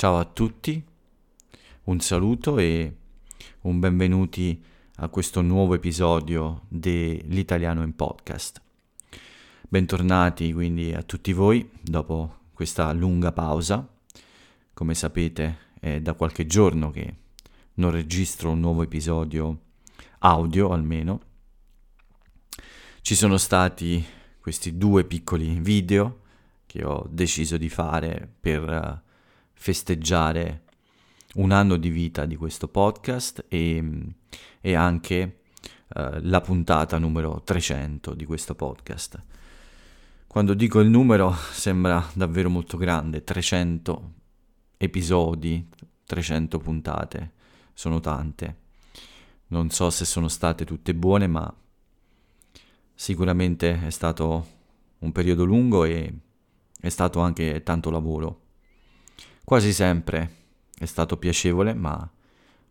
Ciao a tutti, un saluto e un benvenuti a questo nuovo episodio dell'Italiano in Podcast. Bentornati quindi a tutti voi dopo questa lunga pausa. Come sapete è da qualche giorno che non registro un nuovo episodio audio almeno. Ci sono stati questi due piccoli video che ho deciso di fare per eh, festeggiare un anno di vita di questo podcast e, e anche uh, la puntata numero 300 di questo podcast. Quando dico il numero sembra davvero molto grande, 300 episodi, 300 puntate, sono tante. Non so se sono state tutte buone, ma sicuramente è stato un periodo lungo e è stato anche tanto lavoro. Quasi sempre è stato piacevole, ma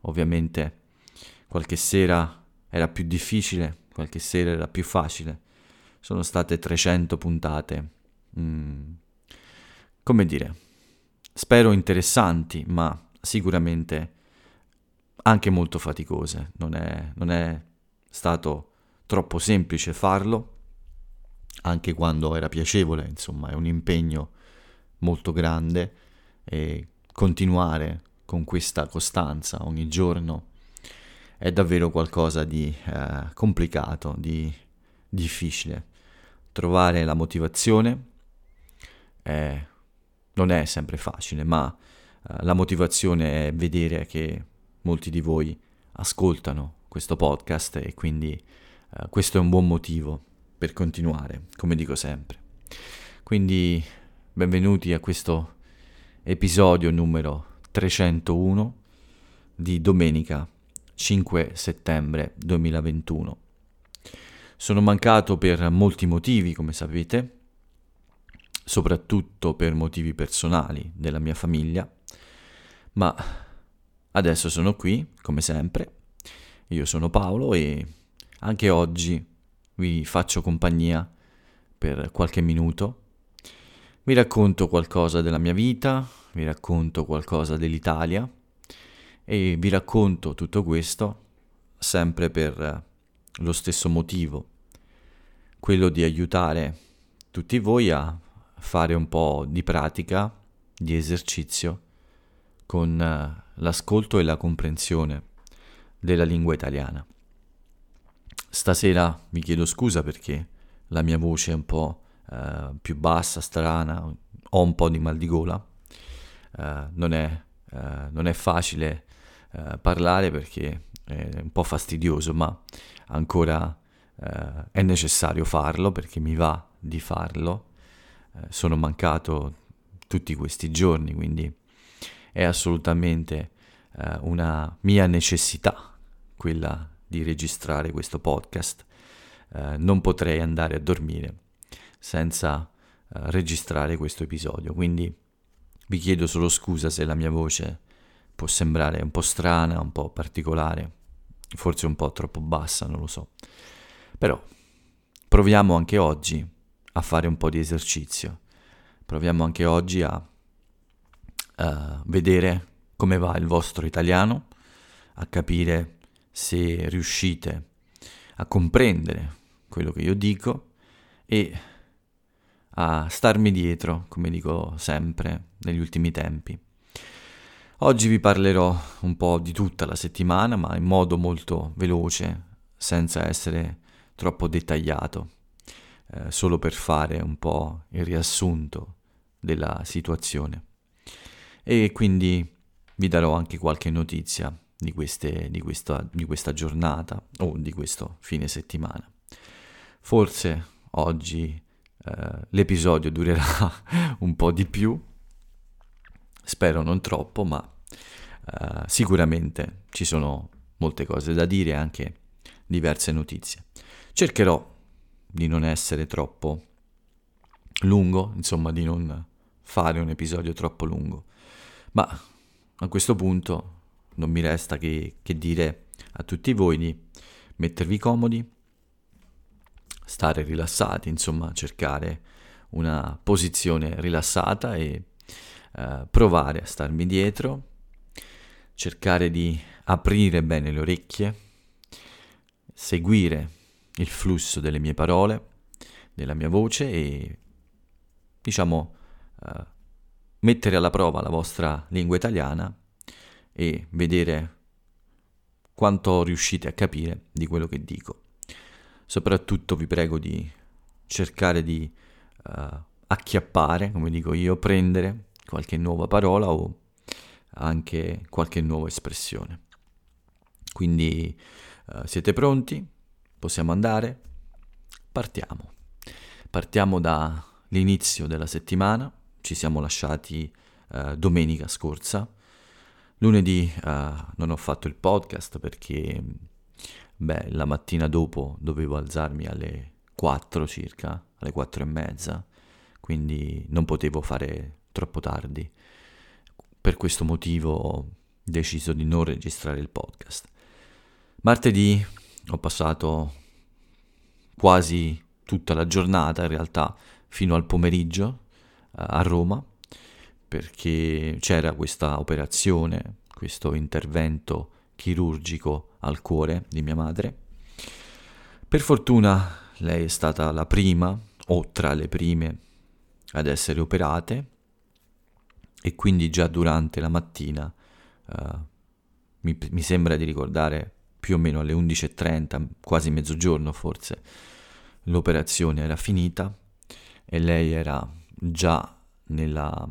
ovviamente qualche sera era più difficile, qualche sera era più facile. Sono state 300 puntate. Mm. Come dire, spero interessanti, ma sicuramente anche molto faticose. Non è, non è stato troppo semplice farlo anche quando era piacevole, insomma, è un impegno molto grande e continuare con questa costanza ogni giorno è davvero qualcosa di eh, complicato, di difficile. Trovare la motivazione è, non è sempre facile, ma eh, la motivazione è vedere che molti di voi ascoltano questo podcast e quindi eh, questo è un buon motivo per continuare, come dico sempre. Quindi benvenuti a questo episodio numero 301 di domenica 5 settembre 2021. Sono mancato per molti motivi, come sapete, soprattutto per motivi personali della mia famiglia, ma adesso sono qui, come sempre. Io sono Paolo e anche oggi vi faccio compagnia per qualche minuto, vi racconto qualcosa della mia vita, vi racconto qualcosa dell'Italia e vi racconto tutto questo sempre per lo stesso motivo, quello di aiutare tutti voi a fare un po' di pratica, di esercizio con l'ascolto e la comprensione della lingua italiana. Stasera vi chiedo scusa perché la mia voce è un po' eh, più bassa, strana, ho un po' di mal di gola. Eh, non, è, eh, non, è, facile eh, parlare perché è un po' fastidioso, ma ancora è necessario farlo perché mi va di farlo. Sono mancato tutti questi giorni, quindi è assolutamente una mia necessità quella di registrare questo podcast, eh, non potrei andare a dormire senza eh, registrare questo episodio. Quindi vi chiedo solo scusa se la mia voce può sembrare un po' strana, un po' particolare, forse un po' troppo bassa, non lo so. Però proviamo anche oggi a fare un po' di esercizio. Proviamo anche oggi a uh, vedere come va il vostro italiano, a capire se riuscite a comprendere quello che io dico e a starmi dietro, come dico sempre negli ultimi tempi. Oggi vi parlerò un po' di tutta la settimana, ma in modo molto veloce, senza essere troppo dettagliato, eh, solo per fare un po' il riassunto della situazione. E quindi vi darò anche qualche notizia di, queste, di, questa, di questa giornata o di questo fine settimana. Forse oggi eh, l'episodio durerà un po' di più, spero non troppo, ma eh, sicuramente ci sono molte cose da dire e anche diverse notizie. Cercherò di non essere troppo lungo, insomma di non fare un episodio troppo lungo, ma a questo punto non mi resta che, che dire a tutti voi di mettervi comodi, stare rilassati, insomma cercare una posizione rilassata e eh, provare a starmi dietro, cercare di aprire bene le orecchie, seguire il flusso delle mie parole, della mia voce e diciamo eh, mettere alla prova la vostra lingua italiana e vedere quanto riuscite a capire di quello che dico. Soprattutto vi prego di cercare di uh, acchiappare, come dico io, prendere qualche nuova parola o anche qualche nuova espressione. Quindi uh, siete pronti? Possiamo andare? Partiamo. Partiamo dall'inizio della settimana, ci siamo lasciati uh, domenica scorsa. Lunedì non ho fatto il podcast perché beh, la mattina dopo dovevo alzarmi alle 4 circa, alle 4 e mezza, quindi non potevo fare troppo tardi. Per questo motivo ho deciso di non registrare il podcast. Martedì ho passato quasi tutta la giornata, in realtà fino al pomeriggio a Roma, perché c'era questa operazione, questo intervento chirurgico al cuore di mia madre. Per fortuna lei è stata la prima o tra le prime ad essere operate e quindi già durante la mattina, uh, mi, mi, sembra di ricordare più o meno alle 11.30, quasi mezzogiorno forse, l'operazione era finita e lei era già nella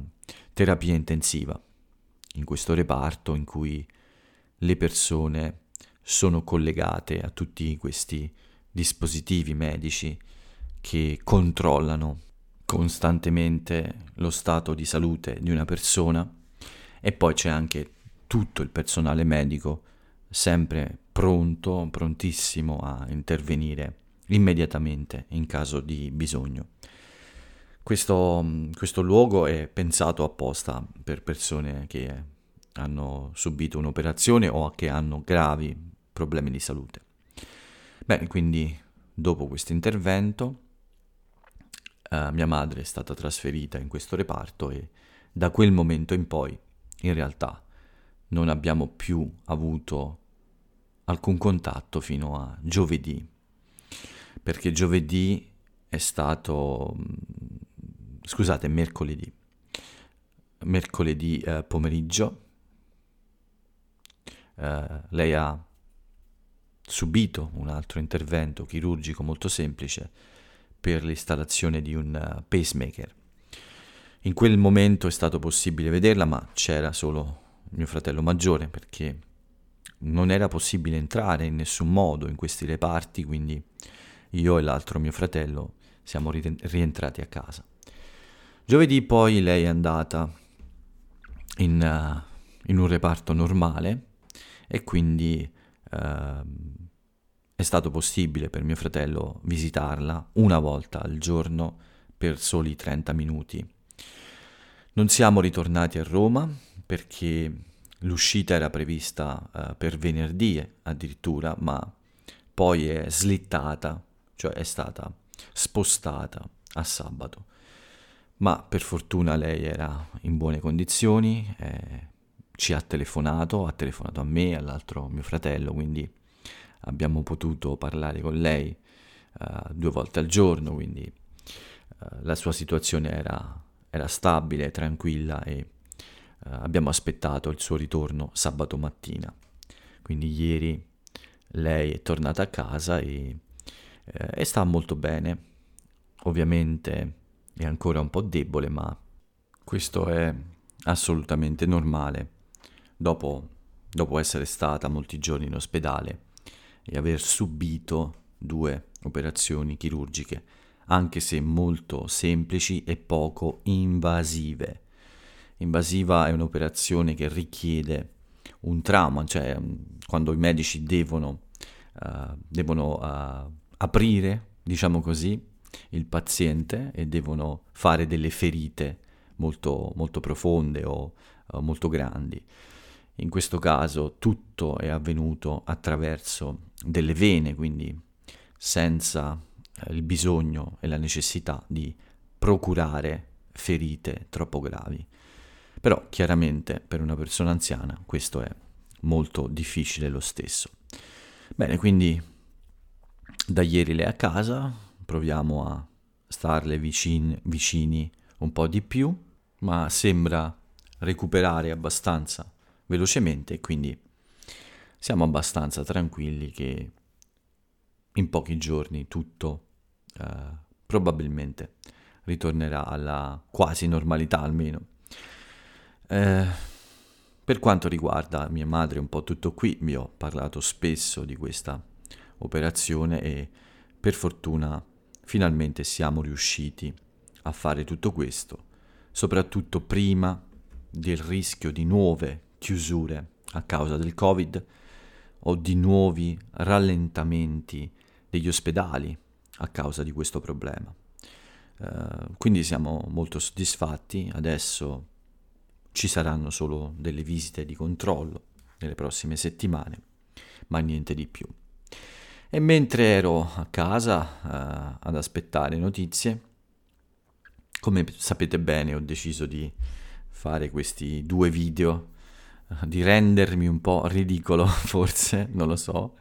terapia intensiva, in questo reparto in cui le persone sono collegate a tutti questi dispositivi medici che controllano costantemente lo stato di salute di una persona e poi c'è anche tutto il personale medico sempre pronto, prontissimo a intervenire immediatamente in caso di bisogno. Questo, questo luogo è pensato apposta per persone che hanno subito un'operazione o che hanno gravi problemi di salute. Bene, quindi dopo questo intervento uh, mia madre è stata trasferita in questo reparto e da quel momento in poi in realtà non abbiamo più avuto alcun contatto fino a giovedì, perché giovedì è stato, mm, scusate, mercoledì, mercoledì eh, pomeriggio, eh, lei ha subito un altro intervento chirurgico molto semplice per l'installazione di un eh, pacemaker. In quel momento è stato possibile vederla, ma c'era solo mio fratello maggiore perché non era possibile entrare in nessun modo in questi reparti, quindi io e l'altro mio fratello siamo rientrati a casa. Giovedì poi lei è andata in, uh, in un reparto normale e quindi uh, è stato possibile per mio fratello visitarla una volta al giorno per soli 30 minuti. Non siamo ritornati a Roma perché l'uscita era prevista uh, per venerdì addirittura, ma poi è slittata, cioè è stata spostata a sabato. Ma per fortuna lei era in buone condizioni, eh, ci ha telefonato, ha telefonato a me, all'altro mio fratello, quindi abbiamo potuto parlare con lei uh, due volte al giorno, quindi uh, la sua situazione era, era stabile, tranquilla e uh, abbiamo aspettato il suo ritorno sabato mattina. Quindi ieri lei è tornata a casa e, e sta molto bene. Ovviamente è ancora un po' debole, ma questo è assolutamente normale dopo, dopo essere stata molti giorni in ospedale e aver subito due operazioni chirurgiche, anche se molto semplici e poco invasive. Invasiva è un'operazione che richiede un trauma, cioè mm, quando i medici devono, uh, devono uh, aprire, diciamo così, il paziente e devono fare delle ferite molto, molto profonde o uh, molto grandi. In questo caso tutto è avvenuto attraverso delle vene, quindi senza eh, il bisogno e la necessità di procurare ferite troppo gravi. Però chiaramente per una persona anziana questo è molto difficile lo stesso. Bene, quindi da ieri lei è a casa, proviamo a starle vicini, vicini un po' di più, ma sembra recuperare abbastanza velocemente quindi siamo abbastanza tranquilli che in pochi giorni tutto eh, probabilmente ritornerà alla quasi normalità almeno. Eh, per quanto riguarda mia madre, un po' tutto qui, vi ho parlato spesso di questa operazione e per fortuna finalmente siamo riusciti a fare tutto questo, soprattutto prima del rischio di nuove chiusure a causa del Covid o di nuovi rallentamenti degli ospedali a causa di questo problema. Uh, quindi siamo molto soddisfatti, adesso ci saranno solo delle visite di controllo nelle prossime settimane, ma niente di più. E mentre ero a casa uh, ad aspettare notizie, come sapete bene ho deciso di fare questi due video, di rendermi un po' ridicolo forse, non lo so,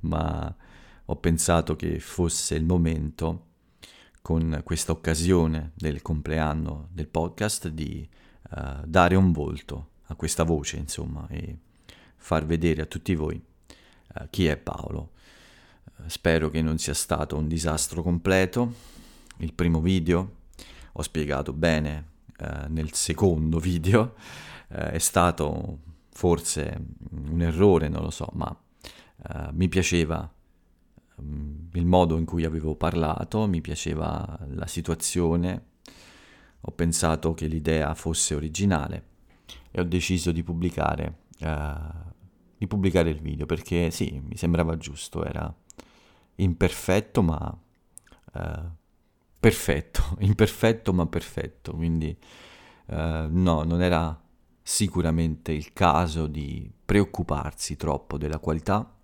ma ho pensato che fosse il momento, con questa occasione del compleanno del podcast, di uh, dare un volto a questa voce, insomma, e far vedere a tutti voi uh, chi è Paolo. Uh, spero che non sia stato un disastro completo. Il primo video, ho spiegato bene nel secondo video, è stato forse un errore, non lo so, ma mi piaceva Mm, il modo in cui avevo parlato, mi piaceva la situazione, ho pensato che l'idea fosse originale e ho deciso di pubblicare, uh, di pubblicare il video perché sì, mi sembrava giusto, era imperfetto ma uh, perfetto, imperfetto ma perfetto, quindi uh, no, non era sicuramente il caso di preoccuparsi troppo della qualità.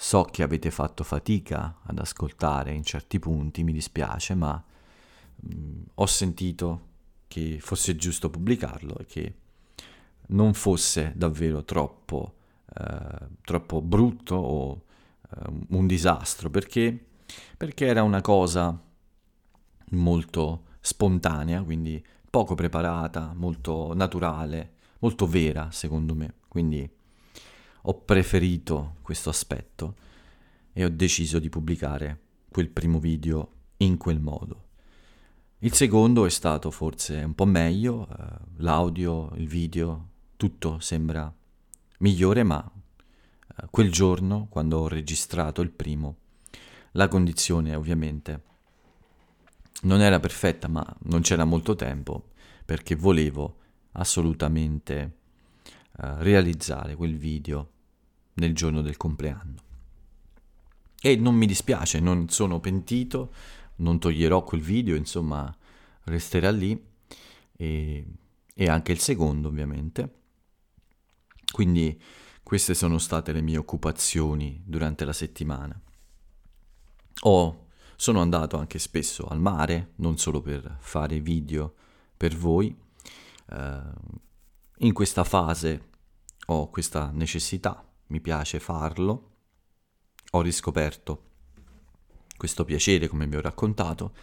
So che avete fatto fatica ad ascoltare in certi punti, mi dispiace, ma mh, mm, ho sentito che fosse giusto pubblicarlo e che non fosse davvero troppo, eh, troppo brutto o eh, un disastro, perché, perché era una cosa molto spontanea, quindi poco preparata, molto naturale, molto vera secondo me. Quindi ho preferito questo aspetto e ho deciso di pubblicare quel primo video in quel modo. Il secondo è stato forse un po' meglio, eh, l'audio, il video, tutto sembra migliore, ma eh, quel giorno, quando ho registrato il primo, la condizione ovviamente non era perfetta, ma non c'era molto tempo perché volevo assolutamente eh, realizzare quel video nel giorno del compleanno. E non mi dispiace, non sono pentito, non toglierò quel video, insomma, resterà lì e, e anche il secondo ovviamente. Quindi queste sono state le mie occupazioni durante la settimana. Ho, sono andato anche spesso al mare, non solo per fare video per voi. Uh, in questa fase ho questa necessità, mi piace farlo, ho riscoperto questo piacere come vi ho raccontato,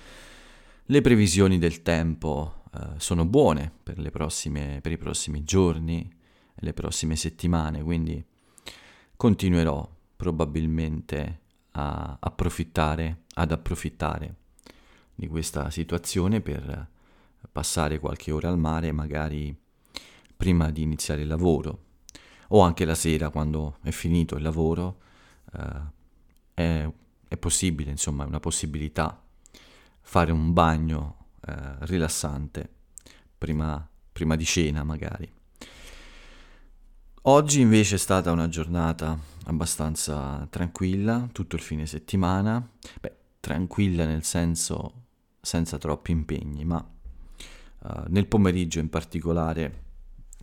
le previsioni del tempo eh, sono buone per, prossime, per i prossimi giorni le prossime settimane, quindi continuerò probabilmente a approfittare, ad approfittare di questa situazione per passare qualche ora al mare, magari prima di iniziare il lavoro o anche la sera quando è finito il lavoro, eh, è, è, possibile, insomma, è una possibilità fare un bagno eh, rilassante prima, prima di cena magari. Oggi invece è stata una giornata abbastanza tranquilla, tutto il fine settimana, beh, tranquilla nel senso senza troppi impegni, ma uh, nel pomeriggio in particolare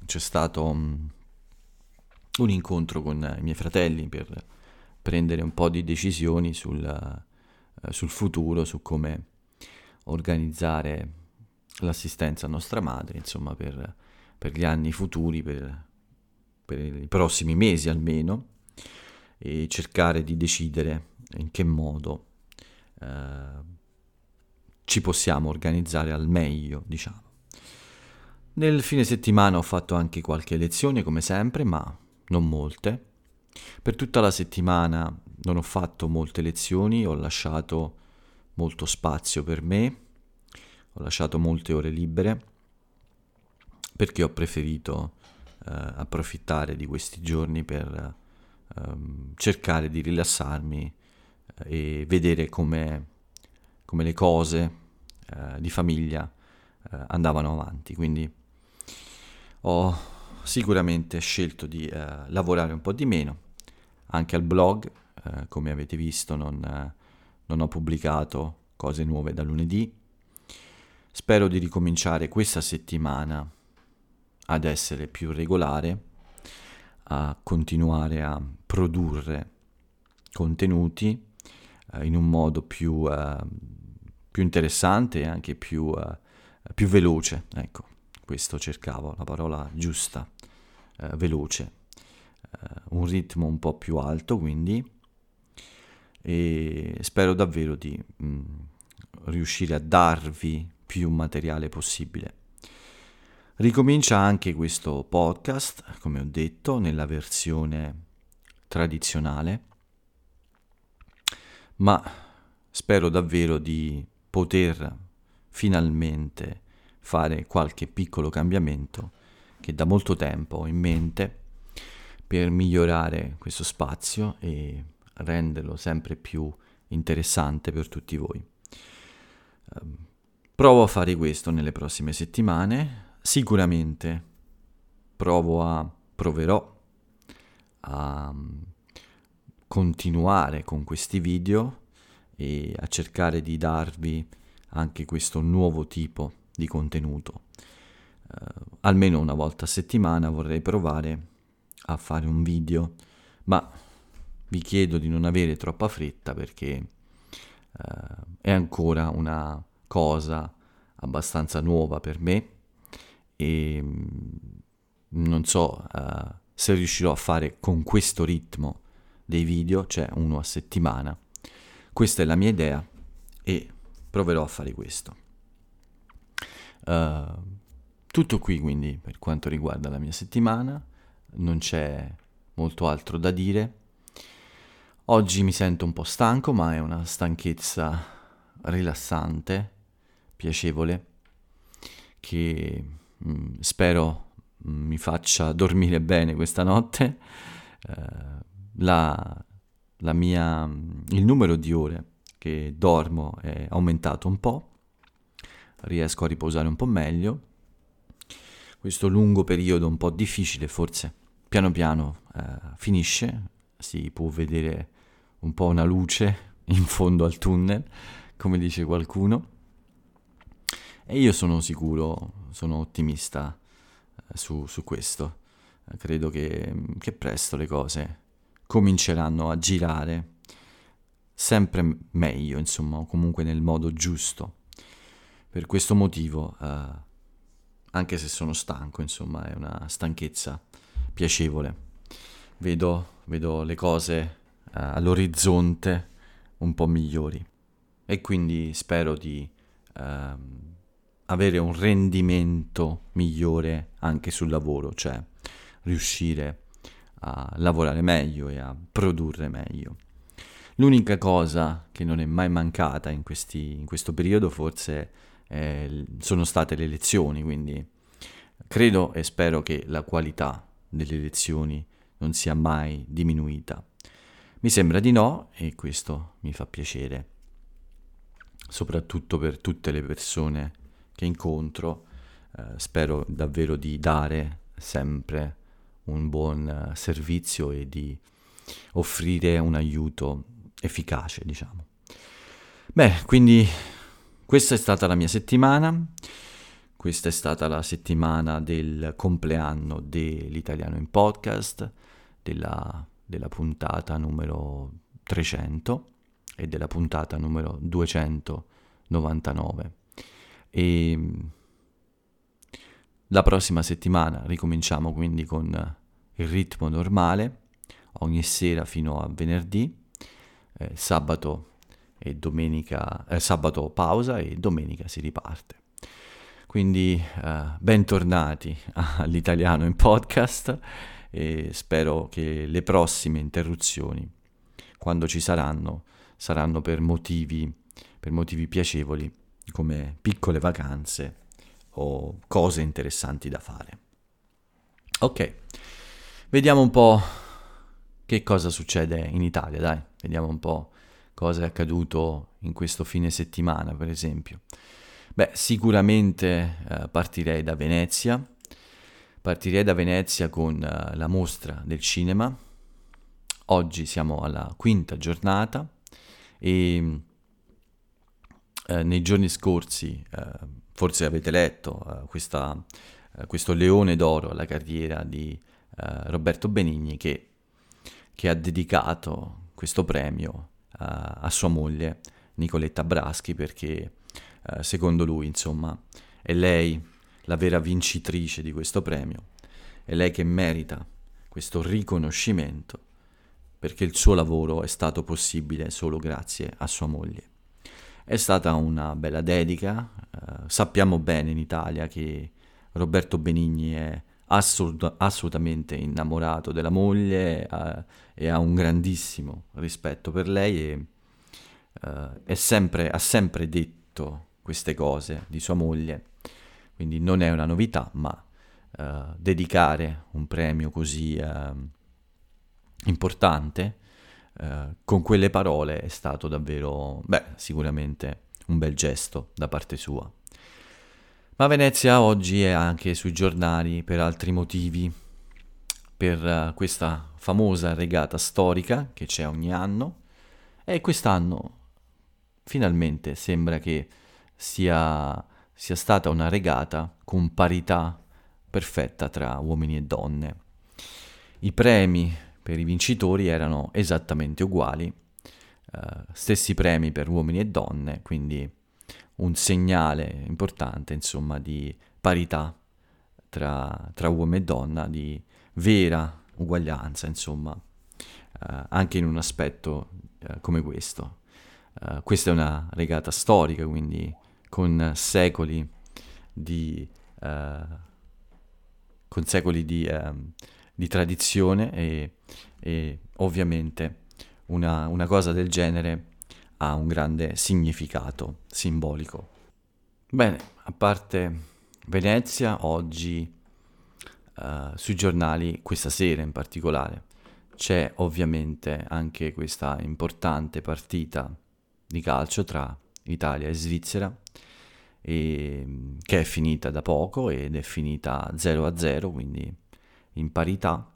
c'è stato um, un incontro con i miei fratelli per prendere un po' di decisioni sul, uh, sul futuro, su come organizzare l'assistenza a nostra madre, insomma, per, per gli anni futuri, per, per i prossimi mesi almeno, e cercare di decidere in che modo eh, ci possiamo organizzare al meglio, diciamo. Nel fine settimana ho fatto anche qualche lezione, come sempre, ma non molte. Per tutta la settimana non ho fatto molte lezioni, ho lasciato molto spazio per me, ho lasciato molte ore libere perché ho preferito eh, approfittare di questi giorni per eh, cercare di rilassarmi e vedere come, come le cose eh, di famiglia eh, andavano avanti. Quindi ho sicuramente scelto di eh, lavorare un po' di meno, anche al blog, eh, come avete visto non, non ho pubblicato cose nuove da lunedì. Spero di ricominciare questa settimana ad essere più regolare, a continuare a produrre contenuti eh, in un modo più, eh, più, interessante e anche più, eh, più veloce. Ecco questo cercavo, la parola giusta, eh, veloce, un ritmo un po' più alto quindi e spero davvero di mh, mm, riuscire a darvi più materiale possibile. Ricomincia anche questo podcast, come ho detto, nella versione tradizionale, ma spero davvero di poter finalmente fare qualche piccolo cambiamento che da molto tempo ho in mente per migliorare questo spazio e renderlo sempre più interessante per tutti voi. Ehm, provo a fare questo nelle prossime settimane, sicuramente provo a, proverò a mm, continuare con questi video e a cercare di darvi anche questo nuovo tipo di contenuto. Uh, almeno una volta a settimana vorrei provare a fare un video, ma vi chiedo di non avere troppa fretta perché uh, è ancora una cosa abbastanza nuova per me e mm, non so uh, se riuscirò a fare con questo ritmo dei video, cioè uno a settimana. Questa è la mia idea e proverò a fare questo. Uh, tutto qui quindi per quanto riguarda la mia settimana, non c'è molto altro da dire. Oggi mi sento un po' stanco, ma è una stanchezza rilassante, piacevole, che mh, mm, spero mh, mm, mi faccia dormire bene questa notte. Uh, la, la mia, il numero di ore che dormo è aumentato un po' riesco a riposare un po' meglio. Questo lungo periodo un po' difficile forse piano piano eh, finisce, si può vedere un po' una luce in fondo al tunnel, come dice qualcuno. E io sono sicuro, sono ottimista eh, su, su, questo. credo che, che presto le cose cominceranno a girare sempre meglio, insomma, comunque nel modo giusto. Per questo motivo, eh, anche se sono stanco, insomma, è una stanchezza piacevole. Vedo, vedo le cose eh, all'orizzonte un po' migliori e quindi spero di eh, avere un rendimento migliore anche sul lavoro, cioè riuscire a lavorare meglio e a produrre meglio. L'unica cosa che non è mai mancata in, questi, in questo periodo forse eh, sono state le elezioni, quindi credo e spero che la qualità delle elezioni non sia mai diminuita. Mi sembra di no e questo mi fa piacere, soprattutto per tutte le persone che incontro. Eh, spero davvero di dare sempre un buon eh, servizio e di offrire un aiuto efficace, diciamo. Beh, quindi questa è stata la mia settimana, questa è stata la settimana del compleanno dell'italiano in podcast, della, della puntata numero 300 e della puntata numero 299. E la prossima settimana ricominciamo quindi con il ritmo normale, ogni sera fino a venerdì, eh, sabato e domenica, eh, sabato pausa e domenica si riparte. Quindi eh, bentornati all'italiano in podcast e spero che le prossime interruzioni, quando ci saranno, saranno per motivi, per motivi piacevoli come piccole vacanze o cose interessanti da fare. Ok, vediamo un po' che cosa succede in Italia, dai, vediamo un po' cosa è accaduto in questo fine settimana, per esempio. Beh, sicuramente eh, partirei da Venezia, partirei da Venezia con eh, la mostra del cinema. Oggi siamo alla quinta giornata e eh, nei giorni scorsi, eh, forse avete letto, eh, questa, eh, questo leone d'oro alla carriera di Roberto Benigni che, che, ha dedicato questo premio a sua moglie Nicoletta Braschi perché secondo lui insomma è lei la vera vincitrice di questo premio, è lei che merita questo riconoscimento perché il suo lavoro è stato possibile solo grazie a sua moglie. È stata una bella dedica, uh, sappiamo bene in Italia che Roberto Benigni è assolut- assolutamente innamorato della moglie uh, e ha un grandissimo rispetto per lei e uh, sempre, ha sempre detto queste cose di sua moglie, quindi non è una novità, ma dedicare un premio così importante eh, con quelle parole è stato davvero, beh, sicuramente un bel gesto da parte sua. Ma Venezia oggi è anche sui giornali per altri motivi, per uh, questa famosa regata storica che c'è ogni anno e quest'anno finalmente sembra che sia, sia stata una regata con parità perfetta tra uomini e donne. I premi per i vincitori erano esattamente uguali, uh, stessi premi per uomini e donne, quindi un segnale importante insomma di parità tra, tra uomo e donna, di vera uguaglianza insomma, uh, anche in un aspetto uh, come questo. questa è una regata storica, quindi con secoli di, con secoli di, di tradizione e e ovviamente una, una cosa del genere ha un grande significato simbolico. Bene, a parte Venezia, oggi uh, sui giornali, questa sera in particolare, c'è ovviamente anche questa importante partita di calcio tra Italia e Svizzera, e, che è finita da poco ed è finita 0-0, quindi in parità.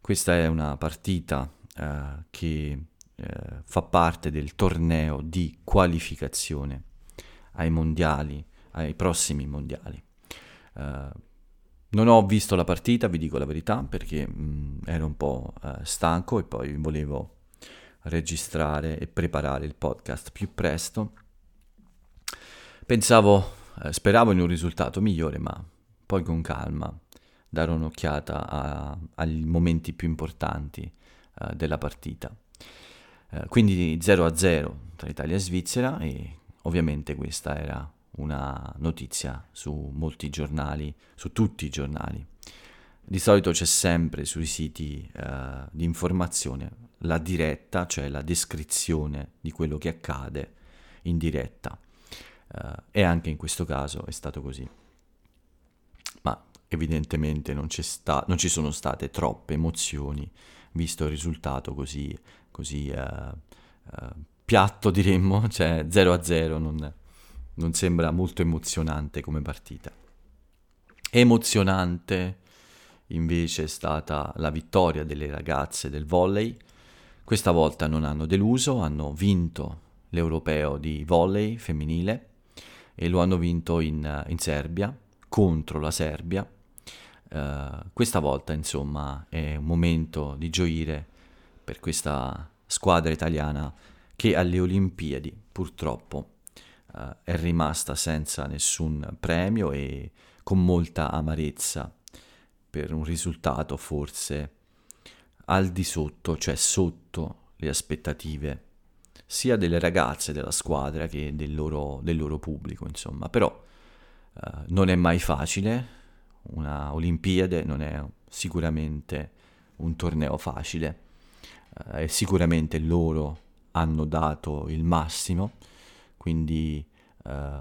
Questa è una partita eh, che eh, fa parte del torneo di qualificazione ai mondiali, ai prossimi mondiali. Uh, non ho visto la partita, vi dico la verità, perché mh, mm, ero un po' uh, stanco e poi volevo registrare e preparare il podcast più presto. Pensavo, eh, speravo in un risultato migliore, ma poi con calma dare un'occhiata a, ai momenti più importanti uh, della partita. Uh, quindi 0-0 tra Italia e Svizzera e ovviamente questa era una notizia su molti giornali, su tutti i giornali. Di solito c'è sempre sui siti uh, di informazione la diretta, cioè la descrizione di quello che accade in diretta. e anche in questo caso è stato così evidentemente non, sta- non, ci sono state troppe emozioni, visto il risultato così, così uh, uh, piatto diremmo, cioè 0 a 0 non, non sembra molto emozionante come partita. Emozionante invece è stata la vittoria delle ragazze del volley. Questa volta non hanno deluso, hanno vinto l'europeo di volley femminile e lo hanno vinto in, in Serbia contro la Serbia Uh, questa volta, insomma, è un momento di gioire per questa squadra italiana che alle Olimpiadi purtroppo uh, è rimasta senza nessun premio e con molta amarezza per un risultato forse al di sotto, cioè sotto le aspettative sia delle ragazze della squadra che del loro, del loro pubblico, insomma. Però eh, non è mai facile, una Olimpiade non è sicuramente un torneo facile eh, e sicuramente loro hanno dato il massimo, quindi eh,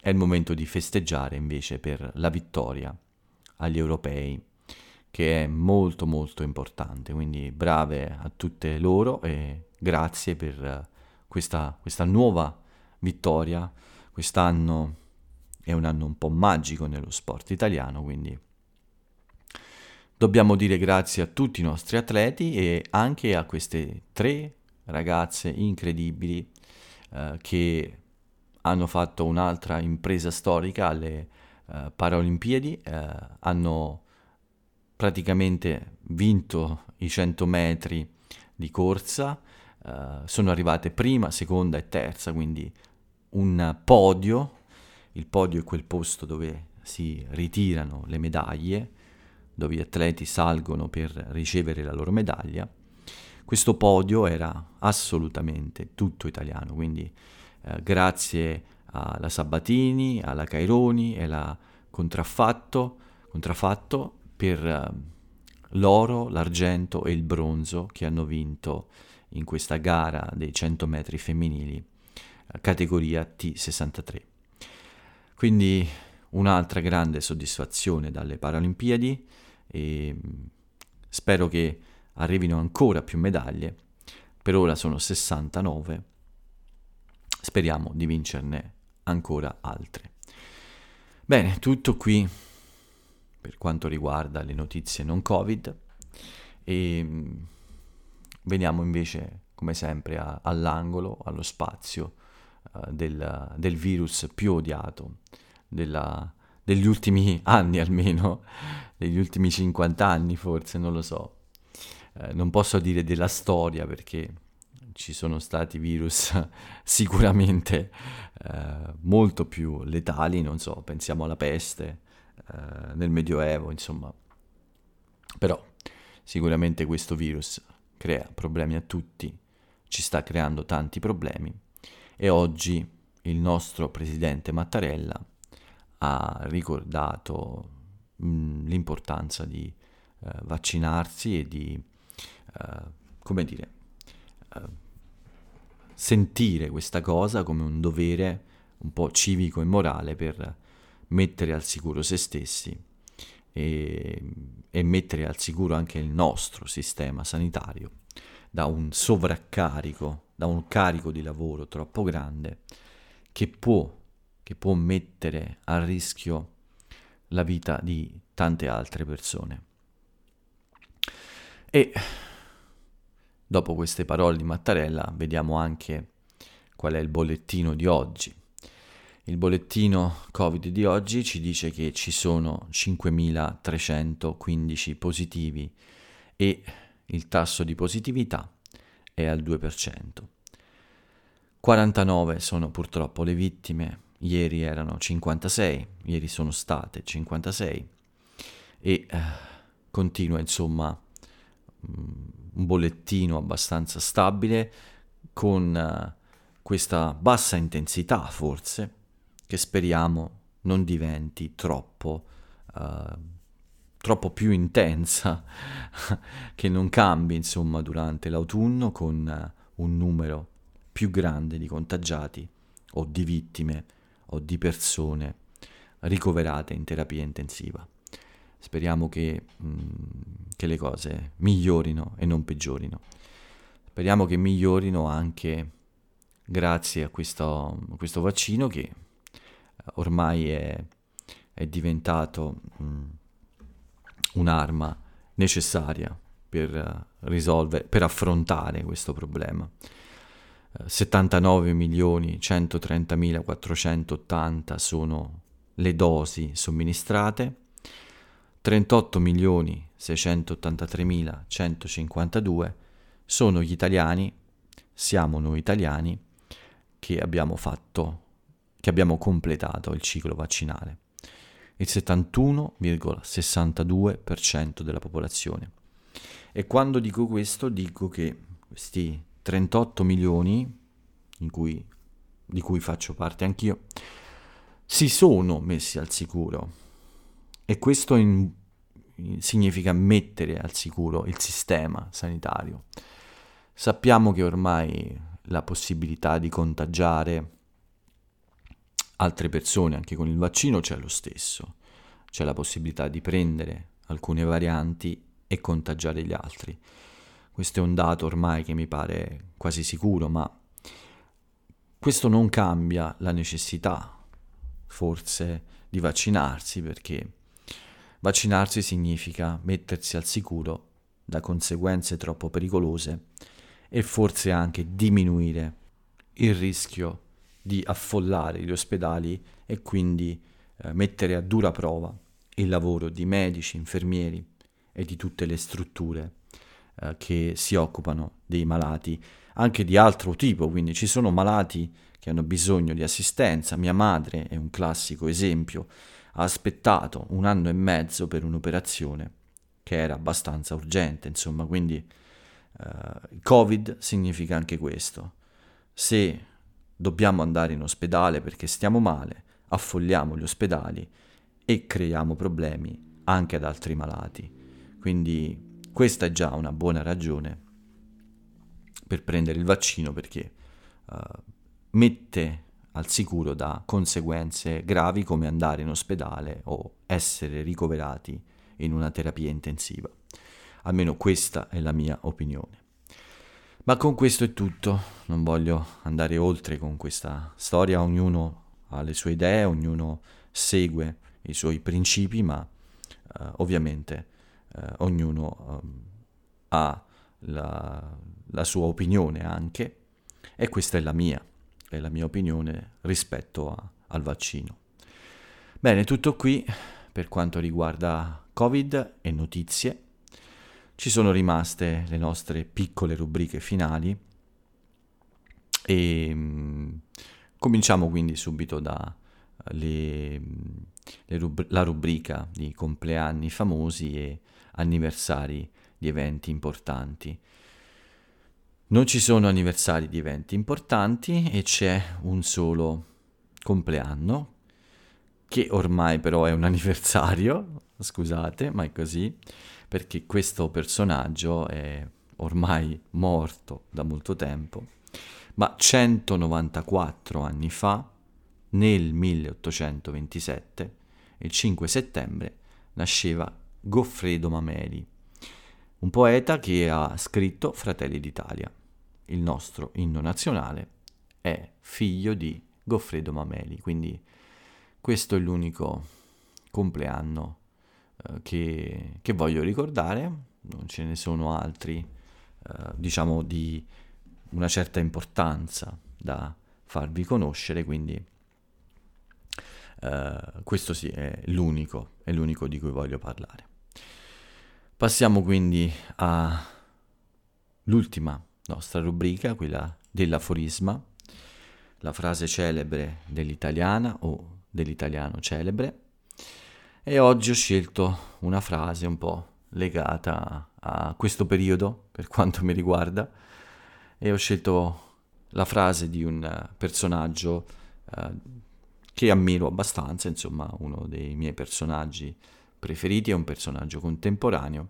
è il momento di festeggiare invece per la vittoria agli europei che è molto molto importante, quindi brave a tutte loro e grazie per questa, questa nuova vittoria. Quest'anno è un anno un po' magico nello sport italiano, quindi dobbiamo dire grazie a tutti i nostri atleti e anche a queste tre ragazze incredibili eh, che hanno fatto un'altra impresa storica alle eh, Paralimpiadi, eh, hanno praticamente vinto i 100 metri di corsa, eh, sono arrivate prima, seconda e terza, quindi un podio, il podio è quel posto dove si ritirano le medaglie, dove gli atleti salgono per ricevere la loro medaglia. Questo podio era assolutamente tutto italiano, quindi eh, grazie alla Sabatini, alla Caironi e alla Contraffatto, Contraffatto per eh, l'oro, l'argento e il bronzo che hanno vinto in questa gara dei 100 metri femminili, eh, categoria T63. Quindi un'altra grande soddisfazione dalle Paralimpiadi e mm, spero che arrivino ancora più medaglie. Per ora sono 69, speriamo di vincerne ancora altre. Bene, tutto qui per quanto riguarda le notizie non Covid e mm, veniamo invece come sempre a, all'angolo, allo spazio del, del, virus più odiato della, degli ultimi anni almeno, degli ultimi 50 anni forse, non lo so. Uh, non posso dire della storia perché ci sono stati virus sicuramente uh, molto più letali, non so, pensiamo alla peste, eh, nel Medioevo, insomma. Però sicuramente questo virus crea problemi a tutti, ci sta creando tanti problemi e oggi il nostro presidente Mattarella ha ricordato mh, mm, l'importanza di uh, vaccinarsi e di, uh, come dire, uh, sentire questa cosa come un dovere un po' civico e morale per mettere al sicuro se stessi e, e mettere al sicuro anche il nostro sistema sanitario da un sovraccarico, da un carico di lavoro troppo grande che può, che può mettere a rischio la vita di tante altre persone. E dopo queste parole di Mattarella vediamo anche qual è il bollettino di oggi. Il bollettino Covid di oggi ci dice che ci sono 5.315 positivi e il tasso di positività è al 2%. 49 sono purtroppo le vittime, ieri erano 56, ieri sono state 56 e eh, continua insomma mm, un bollettino abbastanza stabile con eh, questa bassa intensità forse che speriamo non diventi troppo, uh, troppo più intensa, che non cambi insomma durante l'autunno con uh, un numero più grande di contagiati o di vittime o di persone ricoverate in terapia intensiva. Speriamo che, mh, mm, che le cose migliorino e non peggiorino. Speriamo che migliorino anche grazie a questo, a questo vaccino che ormai è, è diventato um, un'arma necessaria per uh, risolvere, per affrontare questo problema. Uh, 79 milioni 130.480 sono le dosi somministrate, 38 milioni 683.152 sono gli italiani, siamo noi italiani, che abbiamo fatto che abbiamo completato il ciclo vaccinale. il 71,62% della popolazione. E quando dico questo dico che questi 38 milioni, cui, di cui faccio parte anch'io, si sono messi al sicuro. E questo in, significa mettere al sicuro il sistema sanitario. Sappiamo che ormai la possibilità di contagiare altre persone anche con il vaccino c'è lo stesso. C'è la possibilità di prendere alcune varianti e contagiare gli altri. Questo è un dato ormai che mi pare quasi sicuro, ma questo non cambia la necessità, forse, di vaccinarsi, perché vaccinarsi significa mettersi al sicuro da conseguenze troppo pericolose e forse anche diminuire il rischio di affollare gli ospedali e quindi eh, mettere a dura prova il lavoro di medici, infermieri e di tutte le strutture eh, che si occupano dei malati, anche di altro tipo, quindi ci sono malati che hanno bisogno di assistenza. Mia madre è un classico esempio, ha aspettato un anno e mezzo per un'operazione che era abbastanza urgente, insomma, quindi Uh, Covid significa anche questo. Se dobbiamo andare in ospedale perché stiamo male, affolliamo gli ospedali e creiamo problemi anche ad altri malati. Quindi questa è già una buona ragione per prendere il vaccino perché uh, mette al sicuro da conseguenze gravi come andare in ospedale o essere ricoverati in una terapia intensiva. Almeno questa è la mia opinione. Ma con questo è tutto, non voglio andare oltre con questa storia, ognuno ha le sue idee, ognuno segue i suoi principi, ma eh, ovviamente eh, ognuno eh, ha la, la, sua opinione anche e questa è la mia, è la mia opinione rispetto a, al vaccino. Bene, tutto qui per quanto riguarda Covid e notizie. Ci sono rimaste le nostre piccole rubriche finali e um, cominciamo quindi subito da le, le rub- rubrica di compleanni famosi e anniversari di eventi importanti. Non ci sono anniversari di eventi importanti e c'è un solo compleanno, che ormai però è un anniversario, scusate, ma è così, perché questo personaggio è ormai morto da molto tempo, ma 194 anni fa, nel 1827, il 5 settembre, nasceva Goffredo Mameli, un poeta che ha scritto Fratelli d'Italia. Il nostro inno nazionale è figlio di Goffredo Mameli, quindi questo è l'unico compleanno eh, che, che, voglio ricordare, non ce ne sono altri, eh, diciamo, di una certa importanza da farvi conoscere, quindi eh, questo sì è l'unico, è l'unico di cui voglio parlare. Passiamo quindi all'ultima nostra rubrica, quella dell'aforisma, la frase celebre dell'italiana o dell'italiano celebre. E oggi ho scelto una frase un po' legata a questo periodo per quanto mi riguarda e ho scelto la frase di un personaggio eh, che ammiro abbastanza, insomma uno dei miei personaggi preferiti, è un personaggio contemporaneo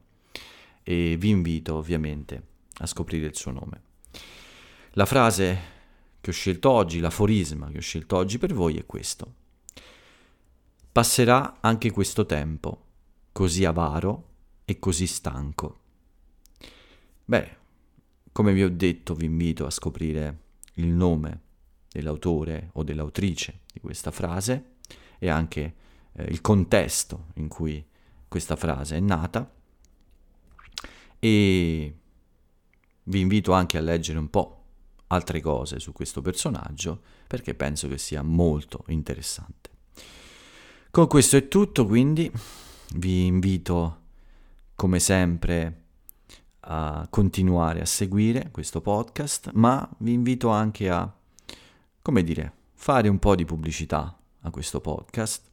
e vi invito ovviamente a scoprire il suo nome. La frase che ho scelto oggi, l'aforisma che ho scelto oggi per voi è questo. Passerà anche questo tempo, così avaro e così stanco. Beh, come vi ho detto, vi invito a scoprire il nome dell'autore o dell'autrice di questa frase e anche eh, il contesto in cui questa frase è nata e vi invito anche a leggere un po' altre cose su questo personaggio perché penso che sia molto interessante. Con questo è tutto, quindi vi invito come sempre a continuare a seguire questo podcast, ma vi invito anche a, come dire, fare un po' di pubblicità a questo podcast.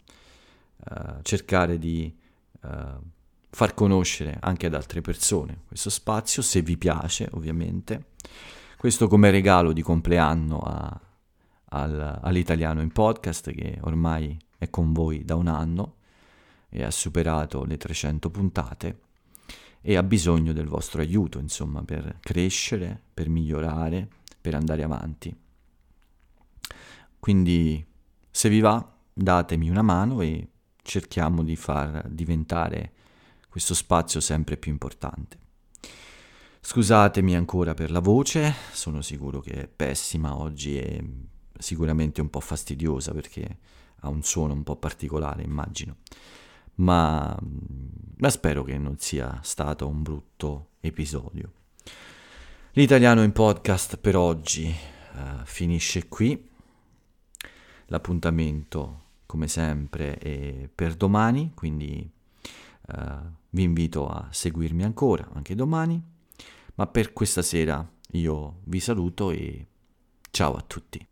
Uh, cercare di uh, far conoscere anche ad altre persone questo spazio, se vi piace ovviamente. Questo come regalo di compleanno a, al, all'italiano in podcast che ormai è con voi da un anno e ha superato le 300 puntate e ha bisogno del vostro aiuto, insomma, per crescere, per migliorare, per andare avanti. Quindi, se vi va, datemi una mano e cerchiamo di far diventare questo spazio sempre più importante. Scusatemi ancora per la voce, sono sicuro che è pessima oggi e sicuramente un po' fastidiosa perché ha un suono un po' particolare, immagino. Ma, ma spero che non sia stato un brutto episodio. L'italiano in podcast per oggi uh, finisce qui. L'appuntamento, come sempre, è per domani, quindi uh, vi invito a seguirmi ancora, anche domani. Ma per questa sera io vi saluto e ciao a tutti.